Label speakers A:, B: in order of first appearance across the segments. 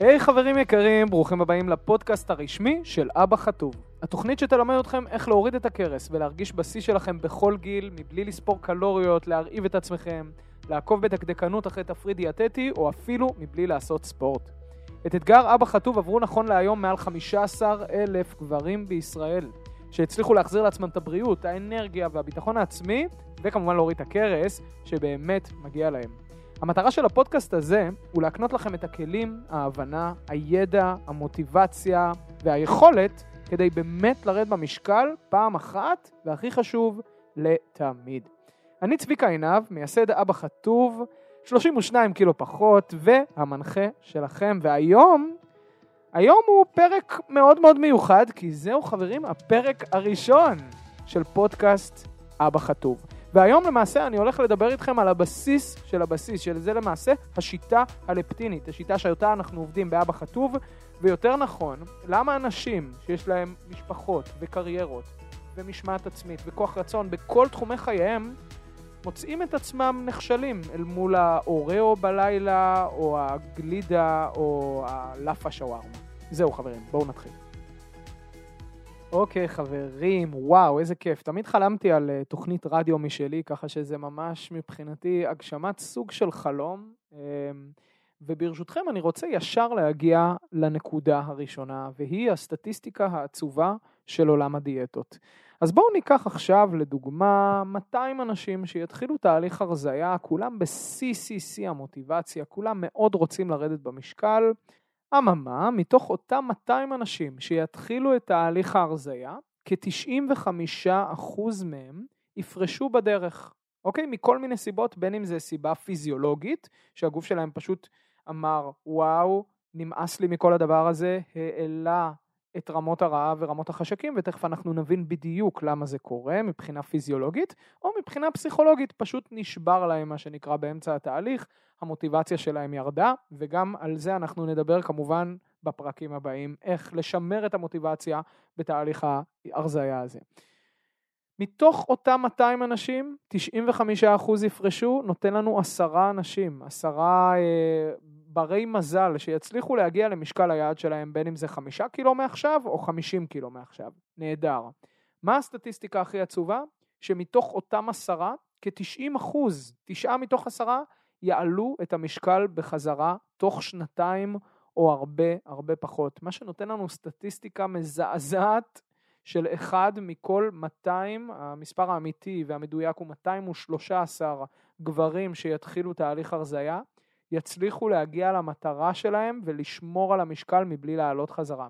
A: היי hey, חברים יקרים, ברוכים הבאים לפודקאסט הרשמי של אבא חטוב. התוכנית שתלמד אתכם איך להוריד את הכרס ולהרגיש בשיא שלכם בכל גיל, מבלי לספור קלוריות, להרעיב את עצמכם, לעקוב בדקדקנות אחרי תפריט דיאטטי, או אפילו מבלי לעשות ספורט. את אתגר אבא חטוב עברו נכון להיום מעל 15 אלף גברים בישראל, שהצליחו להחזיר לעצמם את הבריאות, האנרגיה והביטחון העצמי, וכמובן להוריד את הכרס, שבאמת מגיע להם. המטרה של הפודקאסט הזה הוא להקנות לכם את הכלים, ההבנה, הידע, המוטיבציה והיכולת כדי באמת לרדת במשקל פעם אחת, והכי חשוב, לתמיד. אני צביקה עינב, מייסד אבא חטוב, 32 קילו פחות, והמנחה שלכם, והיום, היום הוא פרק מאוד מאוד מיוחד, כי זהו חברים הפרק הראשון של פודקאסט אבא חטוב. והיום למעשה אני הולך לדבר איתכם על הבסיס של הבסיס, של זה למעשה השיטה הלפטינית, השיטה שאותה אנחנו עובדים באבא חטוב, ויותר נכון, למה אנשים שיש להם משפחות וקריירות ומשמעת עצמית וכוח רצון בכל תחומי חייהם, מוצאים את עצמם נכשלים אל מול האוראו בלילה, או הגלידה, או הלאפה שווארמה. זהו חברים, בואו נתחיל. אוקיי, חברים, וואו, איזה כיף. תמיד חלמתי על uh, תוכנית רדיו משלי, ככה שזה ממש מבחינתי הגשמת סוג של חלום. Um, וברשותכם, אני רוצה ישר להגיע לנקודה הראשונה, והיא הסטטיסטיקה העצובה של עולם הדיאטות. אז בואו ניקח עכשיו לדוגמה 200 אנשים שיתחילו תהליך הרזייה, כולם ב-CCC המוטיבציה, כולם מאוד רוצים לרדת במשקל. אממה, מתוך אותם 200 אנשים שיתחילו את תהליך ההרזייה, כ-95% מהם יפרשו בדרך, אוקיי? מכל מיני סיבות, בין אם זה סיבה פיזיולוגית, שהגוף שלהם פשוט אמר, וואו, נמאס לי מכל הדבר הזה, העלה את רמות הרעב ורמות החשקים, ותכף אנחנו נבין בדיוק למה זה קורה מבחינה פיזיולוגית, או מבחינה פסיכולוגית, פשוט נשבר להם מה שנקרא באמצע התהליך, המוטיבציה שלהם ירדה, וגם על זה אנחנו נדבר כמובן בפרקים הבאים, איך לשמר את המוטיבציה בתהליך ההרזייה הזה. מתוך אותם 200 אנשים, 95% יפרשו, נותן לנו עשרה אנשים, עשרה אה, ברי מזל שיצליחו להגיע למשקל היעד שלהם, בין אם זה חמישה קילו מעכשיו או חמישים קילו מעכשיו. נהדר. מה הסטטיסטיקה הכי עצובה? שמתוך אותם עשרה, כ-90 אחוז, תשעה מתוך עשרה, יעלו את המשקל בחזרה תוך שנתיים או הרבה הרבה פחות. מה שנותן לנו סטטיסטיקה מזעזעת של אחד מכל 200, המספר האמיתי והמדויק הוא 213 גברים שיתחילו תהליך הרזייה, יצליחו להגיע למטרה שלהם ולשמור על המשקל מבלי לעלות חזרה.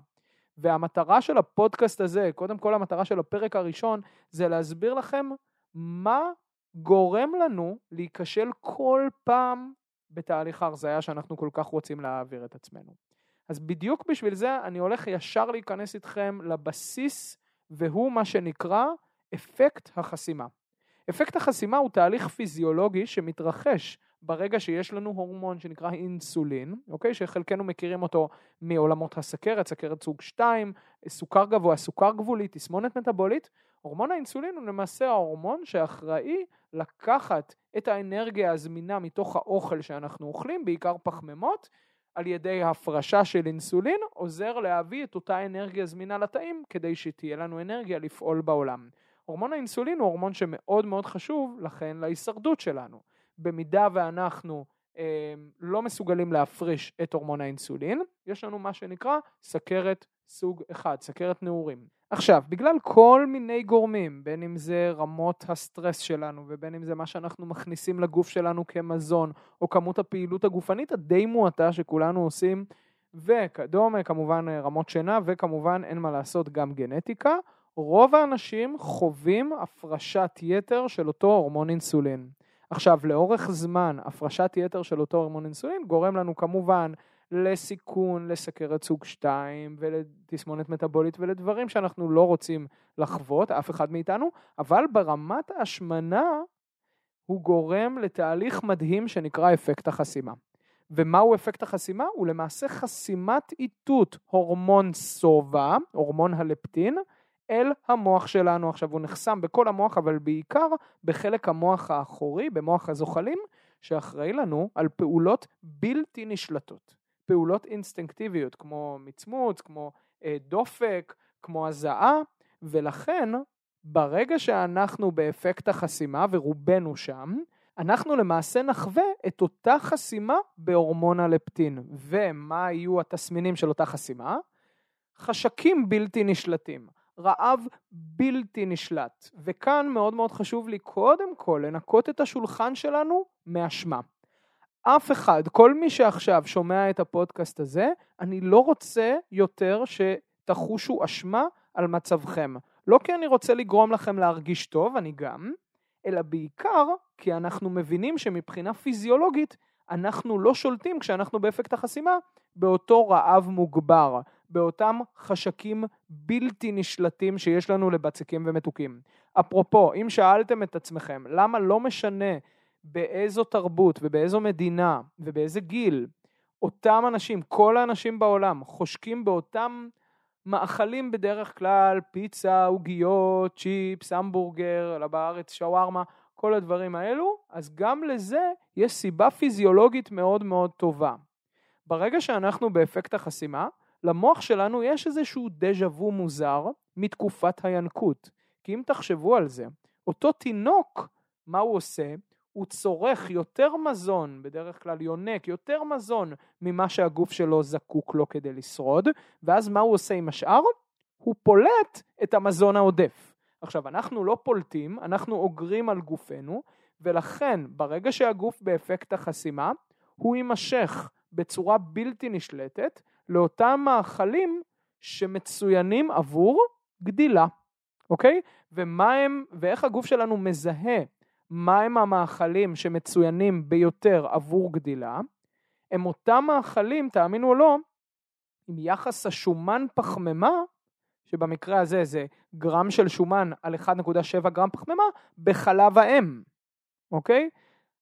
A: והמטרה של הפודקאסט הזה, קודם כל המטרה של הפרק הראשון, זה להסביר לכם מה גורם לנו להיכשל כל פעם בתהליך ההרזייה שאנחנו כל כך רוצים להעביר את עצמנו. אז בדיוק בשביל זה אני הולך ישר להיכנס איתכם לבסיס, והוא מה שנקרא אפקט החסימה. אפקט החסימה הוא תהליך פיזיולוגי שמתרחש ברגע שיש לנו הורמון שנקרא אינסולין, אוקיי? שחלקנו מכירים אותו מעולמות הסכרת, סכרת סוג 2, סוכר גבוה, סוכר גבולי, תסמונת מטבולית, הורמון האינסולין הוא למעשה ההורמון שאחראי לקחת את האנרגיה הזמינה מתוך האוכל שאנחנו אוכלים, בעיקר פחמימות, על ידי הפרשה של אינסולין, עוזר להביא את אותה אנרגיה זמינה לתאים כדי שתהיה לנו אנרגיה לפעול בעולם. הורמון האינסולין הוא הורמון שמאוד מאוד חשוב לכן להישרדות שלנו. במידה ואנחנו אה, לא מסוגלים להפריש את הורמון האינסולין, יש לנו מה שנקרא סכרת סוג 1, סכרת נעורים. עכשיו, בגלל כל מיני גורמים, בין אם זה רמות הסטרס שלנו ובין אם זה מה שאנחנו מכניסים לגוף שלנו כמזון, או כמות הפעילות הגופנית הדי מועטה שכולנו עושים, וכדומה, כמובן רמות שינה, וכמובן אין מה לעשות גם גנטיקה, רוב האנשים חווים הפרשת יתר של אותו הורמון אינסולין. עכשיו, לאורך זמן, הפרשת יתר של אותו הורמון אינסולין גורם לנו כמובן לסיכון לסכרת סוג 2 ולתסמונת מטבולית ולדברים שאנחנו לא רוצים לחוות, אף אחד מאיתנו, אבל ברמת ההשמנה הוא גורם לתהליך מדהים שנקרא אפקט החסימה. ומהו אפקט החסימה? הוא למעשה חסימת איתות הורמון סובה, הורמון הלפטין, אל המוח שלנו. עכשיו הוא נחסם בכל המוח, אבל בעיקר בחלק המוח האחורי, במוח הזוחלים, שאחראי לנו על פעולות בלתי נשלטות. פעולות אינסטינקטיביות, כמו מצמוץ, כמו אה, דופק, כמו הזעה, ולכן ברגע שאנחנו באפקט החסימה, ורובנו שם, אנחנו למעשה נחווה את אותה חסימה בהורמון הלפטין. ומה יהיו התסמינים של אותה חסימה? חשקים בלתי נשלטים, רעב בלתי נשלט. וכאן מאוד מאוד חשוב לי קודם כל לנקות את השולחן שלנו מאשמה. אף אחד, כל מי שעכשיו שומע את הפודקאסט הזה, אני לא רוצה יותר שתחושו אשמה על מצבכם. לא כי אני רוצה לגרום לכם להרגיש טוב, אני גם, אלא בעיקר כי אנחנו מבינים שמבחינה פיזיולוגית אנחנו לא שולטים כשאנחנו באפקט החסימה באותו רעב מוגבר, באותם חשקים בלתי נשלטים שיש לנו לבצקים ומתוקים. אפרופו, אם שאלתם את עצמכם למה לא משנה באיזו תרבות ובאיזו מדינה ובאיזה גיל אותם אנשים, כל האנשים בעולם, חושקים באותם מאכלים בדרך כלל, פיצה, עוגיות, צ'יפס, המבורגר, אלא בארץ שווארמה, כל הדברים האלו, אז גם לזה יש סיבה פיזיולוגית מאוד מאוד טובה. ברגע שאנחנו באפקט החסימה, למוח שלנו יש איזשהו דז'ה וו מוזר מתקופת הינקות. כי אם תחשבו על זה, אותו תינוק, מה הוא עושה? הוא צורך יותר מזון, בדרך כלל יונק, יותר מזון ממה שהגוף שלו זקוק לו כדי לשרוד, ואז מה הוא עושה עם השאר? הוא פולט את המזון העודף. עכשיו, אנחנו לא פולטים, אנחנו אוגרים על גופנו, ולכן ברגע שהגוף באפקט החסימה, הוא יימשך בצורה בלתי נשלטת לאותם מאכלים שמצוינים עבור גדילה, אוקיי? ומה הם, ואיך הגוף שלנו מזהה מהם המאכלים שמצוינים ביותר עבור גדילה, הם אותם מאכלים, תאמינו או לא, עם יחס השומן פחמימה, שבמקרה הזה זה גרם של שומן על 1.7 גרם פחמימה, בחלב האם, אוקיי?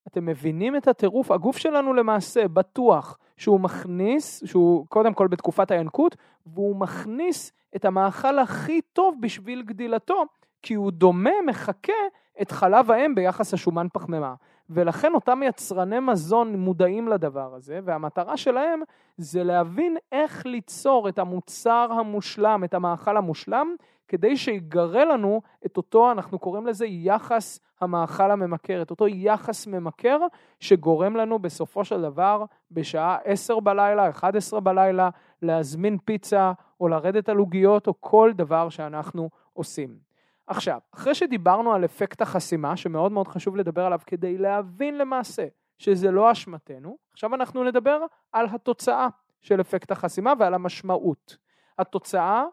A: אתם מבינים את הטירוף? הגוף שלנו למעשה בטוח שהוא מכניס, שהוא קודם כל בתקופת הינקות, והוא מכניס את המאכל הכי טוב בשביל גדילתו, כי הוא דומה, מחכה את חלב האם ביחס השומן פחמימה. ולכן אותם יצרני מזון מודעים לדבר הזה, והמטרה שלהם זה להבין איך ליצור את המוצר המושלם, את המאכל המושלם, כדי שיגרה לנו את אותו, אנחנו קוראים לזה יחס המאכל הממכר, את אותו יחס ממכר שגורם לנו בסופו של דבר בשעה 10 בלילה, 11 בלילה, להזמין פיצה או לרדת על עוגיות או כל דבר שאנחנו עושים. עכשיו, אחרי שדיברנו על אפקט החסימה, שמאוד מאוד חשוב לדבר עליו כדי להבין למעשה שזה לא אשמתנו, עכשיו אנחנו נדבר על התוצאה של אפקט החסימה ועל המשמעות. התוצאה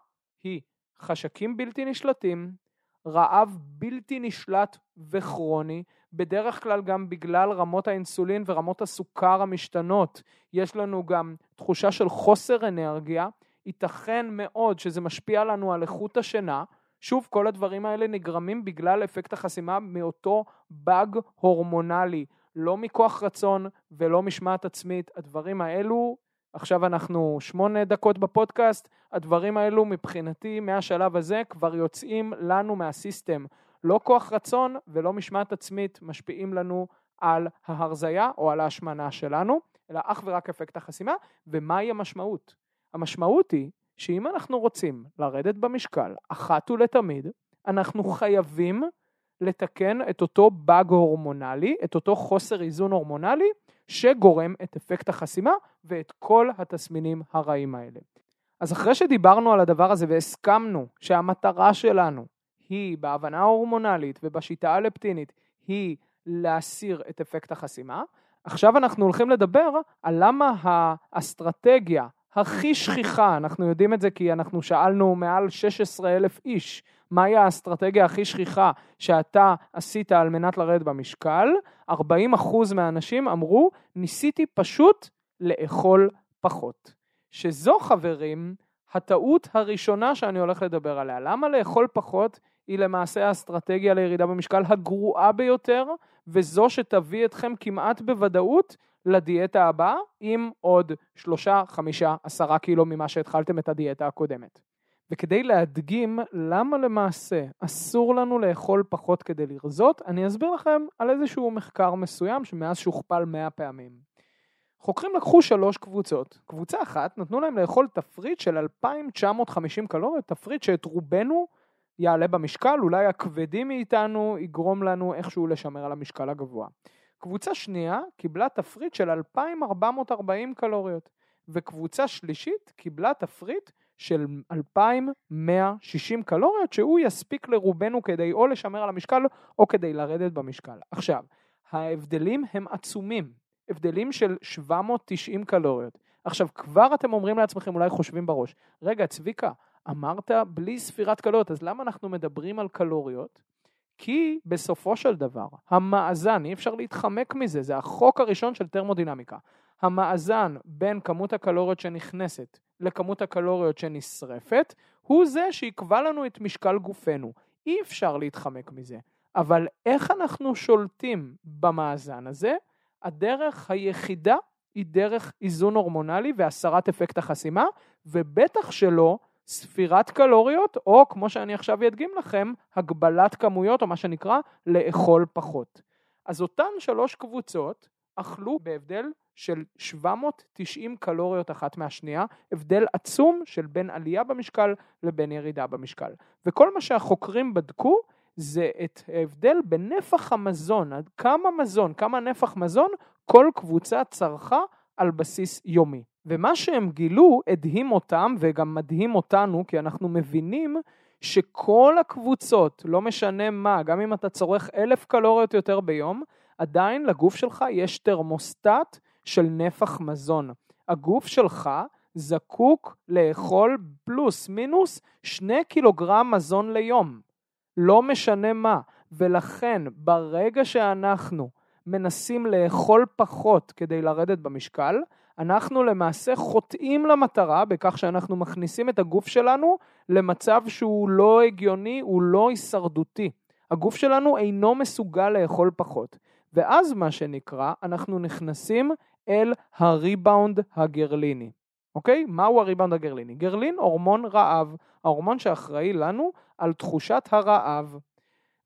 A: היא חשקים בלתי נשלטים, רעב בלתי נשלט וכרוני, בדרך כלל גם בגלל רמות האינסולין ורמות הסוכר המשתנות, יש לנו גם תחושה של חוסר אנרגיה, ייתכן מאוד שזה משפיע לנו על איכות השינה, שוב, כל הדברים האלה נגרמים בגלל אפקט החסימה מאותו באג הורמונלי, לא מכוח רצון ולא משמעת עצמית. הדברים האלו, עכשיו אנחנו שמונה דקות בפודקאסט, הדברים האלו מבחינתי מהשלב הזה כבר יוצאים לנו מהסיסטם. לא כוח רצון ולא משמעת עצמית משפיעים לנו על ההרזייה או על ההשמנה שלנו, אלא אך ורק אפקט החסימה. ומהי המשמעות? המשמעות היא שאם אנחנו רוצים לרדת במשקל אחת ולתמיד, אנחנו חייבים לתקן את אותו באג הורמונלי, את אותו חוסר איזון הורמונלי, שגורם את אפקט החסימה ואת כל התסמינים הרעים האלה. אז אחרי שדיברנו על הדבר הזה והסכמנו שהמטרה שלנו היא בהבנה ההורמונלית ובשיטה הלפטינית היא להסיר את אפקט החסימה, עכשיו אנחנו הולכים לדבר על למה האסטרטגיה הכי שכיחה, אנחנו יודעים את זה כי אנחנו שאלנו מעל 16 אלף איש, מהי האסטרטגיה הכי שכיחה שאתה עשית על מנת לרדת במשקל, 40% מהאנשים אמרו, ניסיתי פשוט לאכול פחות. שזו חברים, הטעות הראשונה שאני הולך לדבר עליה. למה לאכול פחות היא למעשה האסטרטגיה לירידה במשקל הגרועה ביותר, וזו שתביא אתכם כמעט בוודאות לדיאטה הבאה עם עוד שלושה, חמישה, עשרה קילו ממה שהתחלתם את הדיאטה הקודמת. וכדי להדגים למה למעשה אסור לנו לאכול פחות כדי לרזות, אני אסביר לכם על איזשהו מחקר מסוים שמאז שוכפל מאה פעמים. חוקרים לקחו שלוש קבוצות. קבוצה אחת, נתנו להם לאכול תפריט של 2,950 קלוריות, תפריט שאת רובנו יעלה במשקל, אולי הכבדים מאיתנו יגרום לנו איכשהו לשמר על המשקל הגבוה. קבוצה שנייה קיבלה תפריט של 2,440 קלוריות, וקבוצה שלישית קיבלה תפריט של 2,160 קלוריות, שהוא יספיק לרובנו כדי או לשמר על המשקל או כדי לרדת במשקל. עכשיו, ההבדלים הם עצומים, הבדלים של 790 קלוריות. עכשיו, כבר אתם אומרים לעצמכם, אולי חושבים בראש, רגע, צביקה, אמרת בלי ספירת קלוריות, אז למה אנחנו מדברים על קלוריות? כי בסופו של דבר, המאזן, אי אפשר להתחמק מזה, זה החוק הראשון של תרמודינמיקה. המאזן בין כמות הקלוריות שנכנסת לכמות הקלוריות שנשרפת, הוא זה שיקבע לנו את משקל גופנו. אי אפשר להתחמק מזה. אבל איך אנחנו שולטים במאזן הזה? הדרך היחידה היא דרך איזון הורמונלי והסרת אפקט החסימה, ובטח שלא ספירת קלוריות, או כמו שאני עכשיו אדגים לכם, הגבלת כמויות, או מה שנקרא, לאכול פחות. אז אותן שלוש קבוצות אכלו בהבדל של 790 קלוריות אחת מהשנייה, הבדל עצום של בין עלייה במשקל לבין ירידה במשקל. וכל מה שהחוקרים בדקו זה את ההבדל בנפח המזון, עד כמה מזון, כמה נפח מזון כל קבוצה צרכה על בסיס יומי. ומה שהם גילו הדהים אותם וגם מדהים אותנו, כי אנחנו מבינים שכל הקבוצות, לא משנה מה, גם אם אתה צורך אלף קלוריות יותר ביום, עדיין לגוף שלך יש תרמוסטט של נפח מזון. הגוף שלך זקוק לאכול פלוס מינוס שני קילוגרם מזון ליום. לא משנה מה. ולכן ברגע שאנחנו מנסים לאכול פחות כדי לרדת במשקל, אנחנו למעשה חוטאים למטרה בכך שאנחנו מכניסים את הגוף שלנו למצב שהוא לא הגיוני, הוא לא הישרדותי. הגוף שלנו אינו מסוגל לאכול פחות. ואז מה שנקרא, אנחנו נכנסים אל הריבאונד הגרליני. אוקיי? מהו הריבאונד הגרליני? גרלין הורמון רעב, ההורמון שאחראי לנו על תחושת הרעב.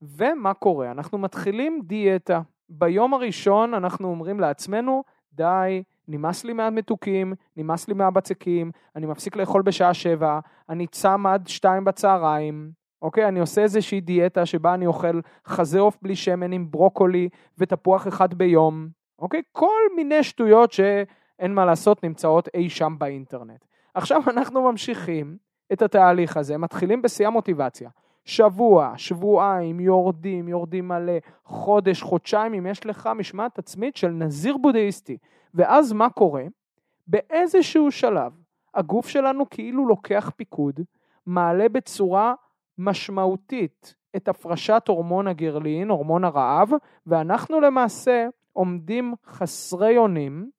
A: ומה קורה? אנחנו מתחילים דיאטה. ביום הראשון אנחנו אומרים לעצמנו, די, נמאס לי מהמתוקים, נמאס לי מהבצקים, אני מפסיק לאכול בשעה שבע, אני צם עד שתיים בצהריים, אוקיי? אני עושה איזושהי דיאטה שבה אני אוכל חזה עוף בלי שמן עם ברוקולי ותפוח אחד ביום, אוקיי? כל מיני שטויות שאין מה לעשות, נמצאות אי שם באינטרנט. עכשיו אנחנו ממשיכים את התהליך הזה, מתחילים בשיא המוטיבציה. שבוע, שבועיים, יורדים, יורדים מלא, חודש, חודשיים, אם יש לך משמעת עצמית של נזיר בודהיסטי. ואז מה קורה? באיזשהו שלב הגוף שלנו כאילו לוקח פיקוד, מעלה בצורה משמעותית את הפרשת הורמון הגרלין, הורמון הרעב, ואנחנו למעשה עומדים חסרי אונים,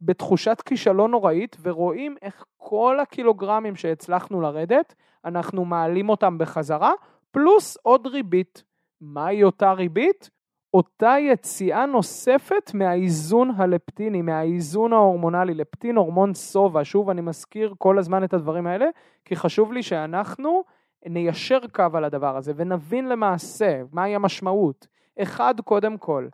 A: בתחושת כישלון נוראית, ורואים איך כל הקילוגרמים שהצלחנו לרדת, אנחנו מעלים אותם בחזרה, פלוס עוד ריבית. מהי אותה ריבית? אותה יציאה נוספת מהאיזון הלפטיני, מהאיזון ההורמונלי, לפטין הורמון סובה, שוב אני מזכיר כל הזמן את הדברים האלה, כי חשוב לי שאנחנו ניישר קו על הדבר הזה ונבין למעשה מהי המשמעות. אחד, קודם כל,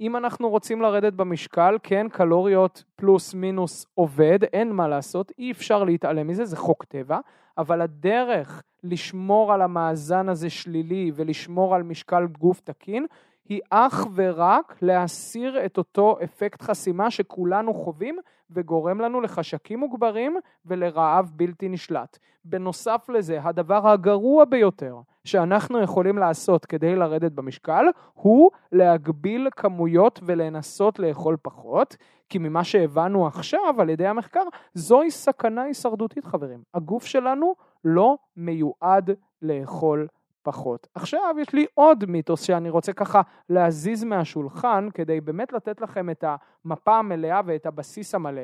A: אם אנחנו רוצים לרדת במשקל, כן, קלוריות פלוס מינוס עובד, אין מה לעשות, אי אפשר להתעלם מזה, זה חוק טבע, אבל הדרך לשמור על המאזן הזה שלילי ולשמור על משקל גוף תקין, היא אך ורק להסיר את אותו אפקט חסימה שכולנו חווים וגורם לנו לחשקים מוגברים ולרעב בלתי נשלט. בנוסף לזה, הדבר הגרוע ביותר שאנחנו יכולים לעשות כדי לרדת במשקל הוא להגביל כמויות ולנסות לאכול פחות, כי ממה שהבנו עכשיו על ידי המחקר, זוהי סכנה הישרדותית חברים. הגוף שלנו לא מיועד לאכול פחות. עכשיו יש לי עוד מיתוס שאני רוצה ככה להזיז מהשולחן כדי באמת לתת לכם את המפה המלאה ואת הבסיס המלא,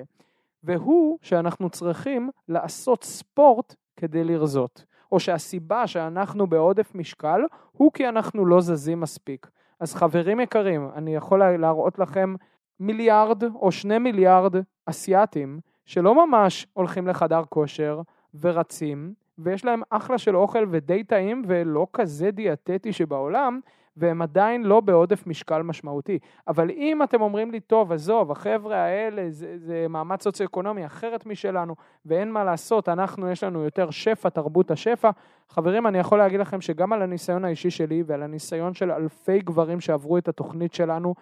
A: והוא שאנחנו צריכים לעשות ספורט כדי לרזות, או שהסיבה שאנחנו בעודף משקל הוא כי אנחנו לא זזים מספיק. אז חברים יקרים, אני יכול להראות לכם מיליארד או שני מיליארד אסיאתים שלא ממש הולכים לחדר כושר ורצים, ויש להם אחלה של אוכל ודי טעים ולא כזה דיאטטי שבעולם, והם עדיין לא בעודף משקל משמעותי. אבל אם אתם אומרים לי, טוב, עזוב, החבר'ה האלה זה, זה מעמד סוציו-אקונומי אחרת משלנו, ואין מה לעשות, אנחנו, יש לנו יותר שפע, תרבות השפע, חברים, אני יכול להגיד לכם שגם על הניסיון האישי שלי ועל הניסיון של אלפי גברים שעברו את התוכנית שלנו,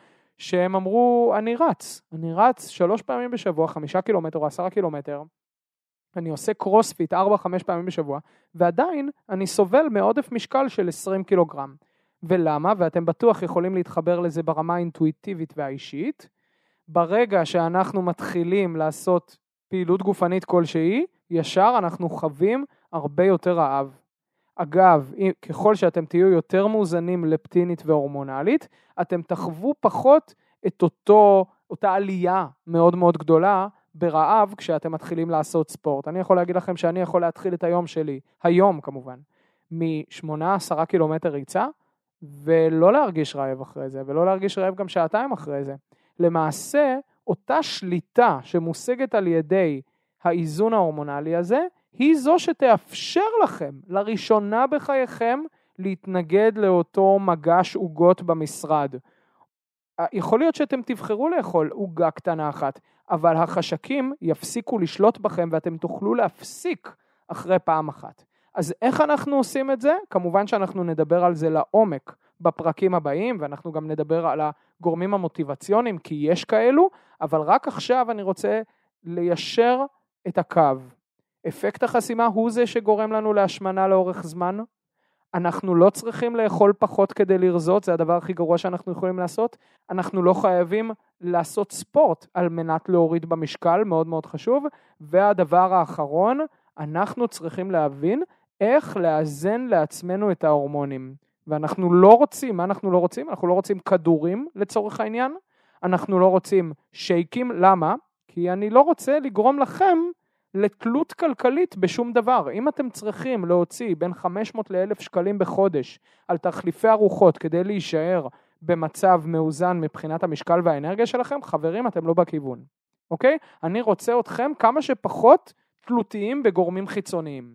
A: שהם אמרו, אני רץ, אני רץ שלוש פעמים בשבוע, חמישה קילומטר או עשרה קילומטר, אני עושה קרוספיט 4-5 פעמים בשבוע, ועדיין אני סובל מעודף משקל של 20 קילוגרם. ולמה? ואתם בטוח יכולים להתחבר לזה ברמה האינטואיטיבית והאישית. ברגע שאנחנו מתחילים לעשות פעילות גופנית כלשהי, ישר אנחנו חווים הרבה יותר רעב. אגב, ככל שאתם תהיו יותר מאוזנים לפטינית והורמונלית, אתם תחוו פחות את אותו, אותה עלייה מאוד מאוד גדולה ברעב כשאתם מתחילים לעשות ספורט. אני יכול להגיד לכם שאני יכול להתחיל את היום שלי, היום כמובן, מ-8-10 קילומטר ריצה, ולא להרגיש רעב אחרי זה, ולא להרגיש רעב גם שעתיים אחרי זה. למעשה, אותה שליטה שמושגת על ידי האיזון ההורמונלי הזה, היא זו שתאפשר לכם, לראשונה בחייכם, להתנגד לאותו מגש עוגות במשרד. יכול להיות שאתם תבחרו לאכול עוגה קטנה אחת, אבל החשקים יפסיקו לשלוט בכם ואתם תוכלו להפסיק אחרי פעם אחת. אז איך אנחנו עושים את זה? כמובן שאנחנו נדבר על זה לעומק בפרקים הבאים, ואנחנו גם נדבר על הגורמים המוטיבציוניים, כי יש כאלו, אבל רק עכשיו אני רוצה ליישר את הקו. אפקט החסימה הוא זה שגורם לנו להשמנה לאורך זמן, אנחנו לא צריכים לאכול פחות כדי לרזות, זה הדבר הכי גרוע שאנחנו יכולים לעשות. אנחנו לא חייבים לעשות ספורט על מנת להוריד במשקל, מאוד מאוד חשוב. והדבר האחרון, אנחנו צריכים להבין איך לאזן לעצמנו את ההורמונים. ואנחנו לא רוצים, מה אנחנו לא רוצים? אנחנו לא רוצים כדורים לצורך העניין, אנחנו לא רוצים שייקים, למה? כי אני לא רוצה לגרום לכם לתלות כלכלית בשום דבר. אם אתם צריכים להוציא בין 500 ל-1,000 שקלים בחודש על תחליפי ארוחות כדי להישאר במצב מאוזן מבחינת המשקל והאנרגיה שלכם, חברים, אתם לא בכיוון, אוקיי? אני רוצה אתכם כמה שפחות תלותיים בגורמים חיצוניים.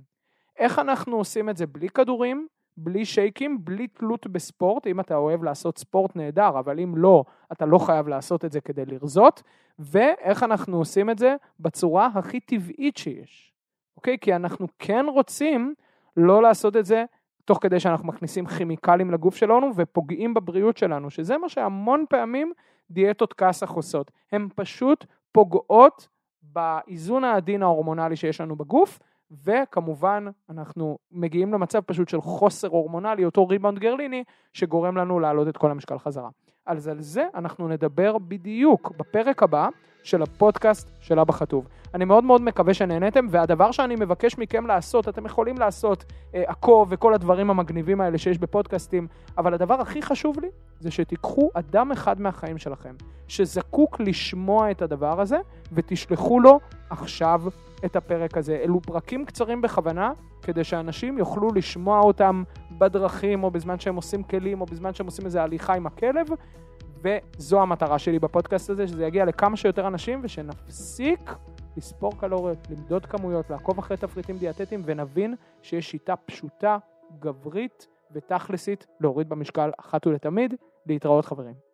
A: איך אנחנו עושים את זה בלי כדורים? בלי שייקים, בלי תלות בספורט, אם אתה אוהב לעשות ספורט נהדר, אבל אם לא, אתה לא חייב לעשות את זה כדי לרזות, ואיך אנחנו עושים את זה בצורה הכי טבעית שיש, אוקיי? כי אנחנו כן רוצים לא לעשות את זה תוך כדי שאנחנו מכניסים כימיקלים לגוף שלנו ופוגעים בבריאות שלנו, שזה מה שהמון פעמים דיאטות כסח עושות. הן פשוט פוגעות באיזון העדין ההורמונלי שיש לנו בגוף, וכמובן אנחנו מגיעים למצב פשוט של חוסר הורמונלי, אותו ריבאונד גרליני, שגורם לנו להעלות את כל המשקל חזרה. אז על זה אנחנו נדבר בדיוק בפרק הבא של הפודקאסט של אבא חטוב. אני מאוד מאוד מקווה שנהניתם, והדבר שאני מבקש מכם לעשות, אתם יכולים לעשות אה, עקוב וכל הדברים המגניבים האלה שיש בפודקאסטים, אבל הדבר הכי חשוב לי זה שתיקחו אדם אחד מהחיים שלכם, שזקוק לשמוע את הדבר הזה, ותשלחו לו עכשיו את הפרק הזה. אלו פרקים קצרים בכוונה, כדי שאנשים יוכלו לשמוע אותם בדרכים, או בזמן שהם עושים כלים, או בזמן שהם עושים איזה הליכה עם הכלב, וזו המטרה שלי בפודקאסט הזה, שזה יגיע לכמה שיותר אנשים, ושנפסיק לספור קלוריות, למדוד כמויות, לעקוב אחרי תפריטים דיאטטיים, ונבין שיש שיטה פשוטה, גברית ותכלסית להוריד במשקל אחת ולתמיד. להתראות חברים.